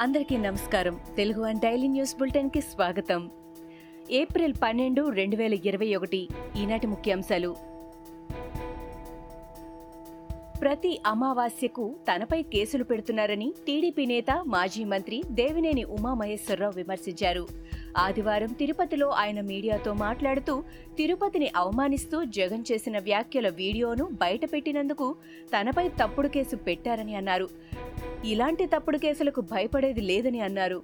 అందరికీ నమస్కారం. Telugu one daily news బులెటిన్కి స్వాగతం. ఏప్రిల్ పన్నెండు రెండు వేల ఇరవై ఒకటి ఈనాటి ముఖ్యాంశాలు. ప్రతి అమావాస్యకు తనపై కేసులు పెడుతున్నారని టీడీపీ నేత మాజీ మంత్రి దేవినేని ఉమామహేశ్వరరావు విమర్శించారు. ఆదివారం తిరుపతిలో ఆయన మీడియాతో మాట్లాడుతూ తిరుపతిని అవమానిస్తూ జగన్ చేసిన వ్యాఖ్యల వీడియోను బయటపెట్టినందుకు తనపై తప్పుడు కేసు పెట్టారని అన్నారు. ఇలాంటి తప్పుడు కేసులకు భయపడేది లేదని అన్నారు.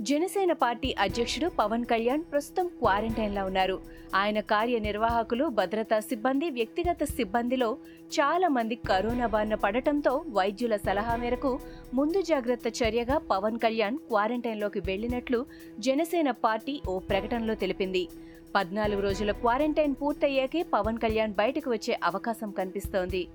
జనసేన పార్టీ అధ్యక్షుడు పవన్ కళ్యాణ్ ప్రస్తుతం క్వారంటైన్లో ఉన్నారు. ఆయన కార్యనిర్వాహకులు భద్రతా సిబ్బంది వ్యక్తిగత సిబ్బందిలో చాలా మంది కరోనా బారిన పడటంతో వైద్యుల సలహా మేరకు ముందు జాగ్రత్త చర్యగా పవన్ కళ్యాణ్ క్వారంటైన్లోకి వెళ్ళినట్లు జనసేన పార్టీ ఓ ప్రకటనలో తెలిపింది. పద్నాలుగు రోజుల క్వారంటైన్ పూర్తయ్యాకే పవన్ కళ్యాణ్ బయటకు వచ్చే అవకాశం కనిపిస్తోంది.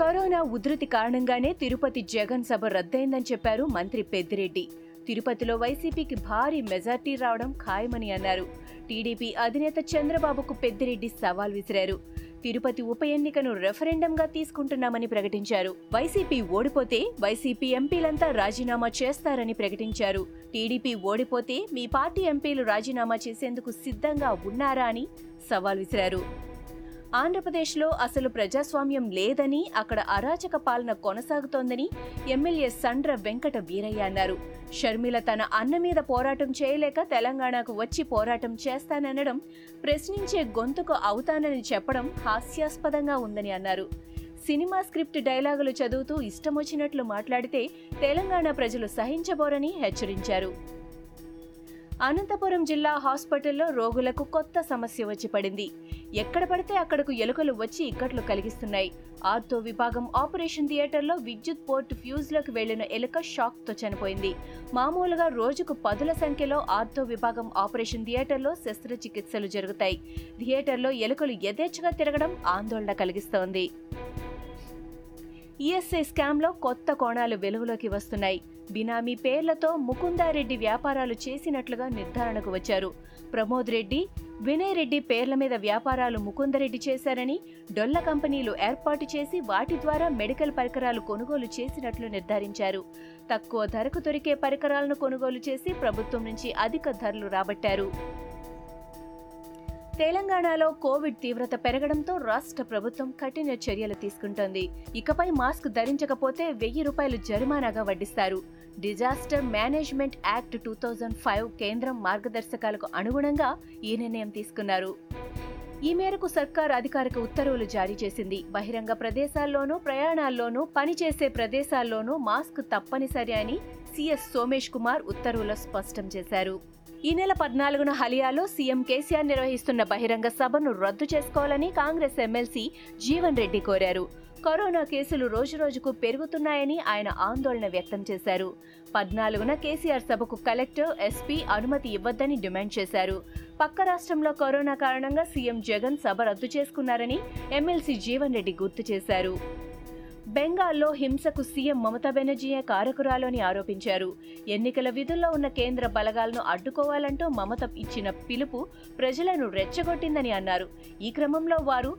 కరోనా ఉధృతి కారణంగానే తిరుపతి జగన్ సభ రద్దయిందని చెప్పారు మంత్రి పెద్దిరెడ్డి. తిరుపతిలో వైసీపీకి భారీ మెజార్టీ రావడం ఖాయమని అన్నారు. టీడీపీ అధినేత చంద్రబాబుకు పెద్దిరెడ్డి సవాల్ విసిరారు. తిరుపతి ఉప ఎన్నికను రెఫరెండంగా తీసుకుంటున్నామని ప్రకటించారు. వైసీపీ ఓడిపోతే వైసీపీ ఎంపీలంతా రాజీనామా చేస్తారని ప్రకటించారు. టీడీపీ ఓడిపోతే మీ పార్టీ ఎంపీలు రాజీనామా చేసేందుకు సిద్ధంగా ఉన్నారా అని సవాల్ విసిరారు. ఆంధ్రప్రదేశ్లో అసలు ప్రజాస్వామ్యం లేదని అక్కడ అరాచక పాలన కొనసాగుతోందని ఎమ్మెల్యే సండ్ర వెంకట వీరయ్య అన్నారు. షర్మిల తన అన్న మీద పోరాటం చేయలేక తెలంగాణకు వచ్చి పోరాటం చేస్తాననడం ప్రశ్నించే గొంతుకు అవుతానని చెప్పడం హాస్యాస్పదంగా ఉందని అన్నారు. సినిమా స్క్రిప్ట్ డైలాగులు చదువుతూ ఇష్టమొచ్చినట్లు మాట్లాడితే తెలంగాణ ప్రజలు సహించబోరని హెచ్చరించారు. అనంతపురం జిల్లా హాస్పిటల్లో రోగులకు కొత్త సమస్య వచ్చి పడింది. ఎక్కడ పడితే అక్కడకు ఎలుకలు వచ్చి ఇక్కట్లు కలిగిస్తున్నాయి. ఆర్థో విభాగం ఆపరేషన్ థియేటర్లో విద్యుత్ పోర్ట్ ఫ్యూజ్లోకి వెళ్ళిన ఎలుక షాక్తో చనిపోయింది. మామూలుగా రోజుకు పదుల సంఖ్యలో ఆర్థో విభాగం ఆపరేషన్ థియేటర్లో శస్త్రచికిత్సలు జరుగుతాయి. థియేటర్లో ఎలుకలు యథేచ్ఛగా తిరగడం ఆందోళన కలిగిస్తోంది. ఈఎస్ఐ స్కామ్లో కొత్త కోణాలు వెలుగులోకి వస్తున్నాయి. బినామీ పేర్లతో ముకుందారెడ్డి వ్యాపారాలు చేసినట్లుగా నిర్ధారణకు వచ్చారు. ప్రమోద్ రెడ్డి వినయ్ రెడ్డి పేర్ల మీద వ్యాపారాలు ముకుందరెడ్డి చేశారని డొల్ల కంపెనీలు ఏర్పాటు చేసి వాటి ద్వారా మెడికల్ పరికరాలు కొనుగోలు చేసినట్లు నిర్ధారించారు. తక్కువ ధరకు దొరికే పరికరాలను కొనుగోలు చేసి ప్రభుత్వం నుంచి అధిక ధరలు రాబట్టారు. తెలంగాణలో కోవిడ్ తీవ్రత పెరగడంతో రాష్ట్ర ప్రభుత్వం కఠిన చర్యలు తీసుకుంటోంది. ఇకపై మాస్క్ ధరించకపోతే వెయ్యి రూపాయలు జరిమానాగా వడ్డిస్తారు. Disaster management act two thousand five కేంద్రం మార్గదర్శకాలకు అనుగుణంగా ఈ నిర్ణయం తీసుకున్నారు. ఈ మేరకు సర్కార్ అధికారిక ఉత్తర్వులు జారీ చేసింది. బహిరంగ ప్రదేశాల్లోనూ ప్రయాణాల్లోనూ పనిచేసే ప్రదేశాల్లోనూ మాస్క్ తప్పనిసరి అని సీఎస్ సోమేష్ కుమార్ ఉత్తర్వులో స్పష్టం చేశారు. ఈ నెల పద్నాలుగున హలియాలో సీఎం కేసీఆర్ నిర్వహిస్తున్న బహిరంగ సభను రద్దు చేసుకోవాలని కాంగ్రెస్ ఎమ్మెల్సీ జీవన్ రెడ్డి కోరారు. కరోనా కేసులు రోజురోజుకు పెరుగుతున్నాయని ఆయన ఆందోళన వ్యక్తం చేశారు. పద్నాలుగున కేసీఆర్ సభకు కలెక్టర్ ఎస్పీ అనుమతి ఇవ్వద్దని డిమాండ్ చేశారు. పక్క రాష్ట్రంలో కరోనా కారణంగా సీఎం జగన్ సభ రద్దు చేసుకున్నారని ఎమ్మెల్సీ జీవన్ రెడ్డి గుర్తు చేశారు. బెంగాల్లో హింసకు సీఎం మమతా బెనర్జీయే కారకురాలని ఆరోపించారు. ఎన్నికల విధుల్లో ఉన్న కేంద్ర బలగాలను అడ్డుకోవాలంటూ మమత ఇచ్చిన పిలుపు ప్రజలను రెచ్చగొట్టిందని అన్నారు. ఈ క్రమంలో వారు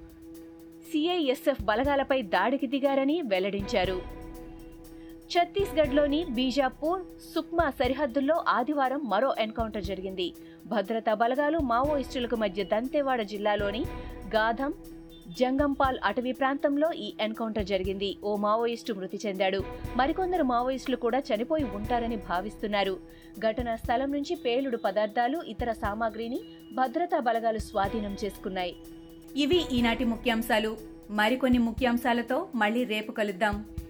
సిఐఎస్ఎఫ్ బలగాలపై దాడికి దిగారని వెల్లడించారు. ఛత్తీస్గఢ్లోని బీజాపూర్ సుక్మా సరిహద్దుల్లో ఆదివారం మరో ఎన్కౌంటర్ జరిగింది. భద్రతా బలగాలు మావోయిస్టులకు మధ్య దంతేవాడ జిల్లాలోని గాధం జంగంపాల్ అటవీ ప్రాంతంలో ఈ ఎన్కౌంటర్ జరిగింది. ఓ మావోయిస్టు మృతి చెందాడు. మరికొందరు మావోయిస్టులు కూడా చనిపోయి ఉంటారని భావిస్తున్నారు. ఘటనా స్థలం నుంచి పేలుడు పదార్థాలు ఇతర సామాగ్రిని భద్రతా బలగాలు స్వాధీనం చేసుకున్నాయి. ఇవి ఈనాటి ముఖ్యాంశాలు. మరికొన్ని ముఖ్యాంశాలతో మళ్ళీ రేపు కలుద్దాం.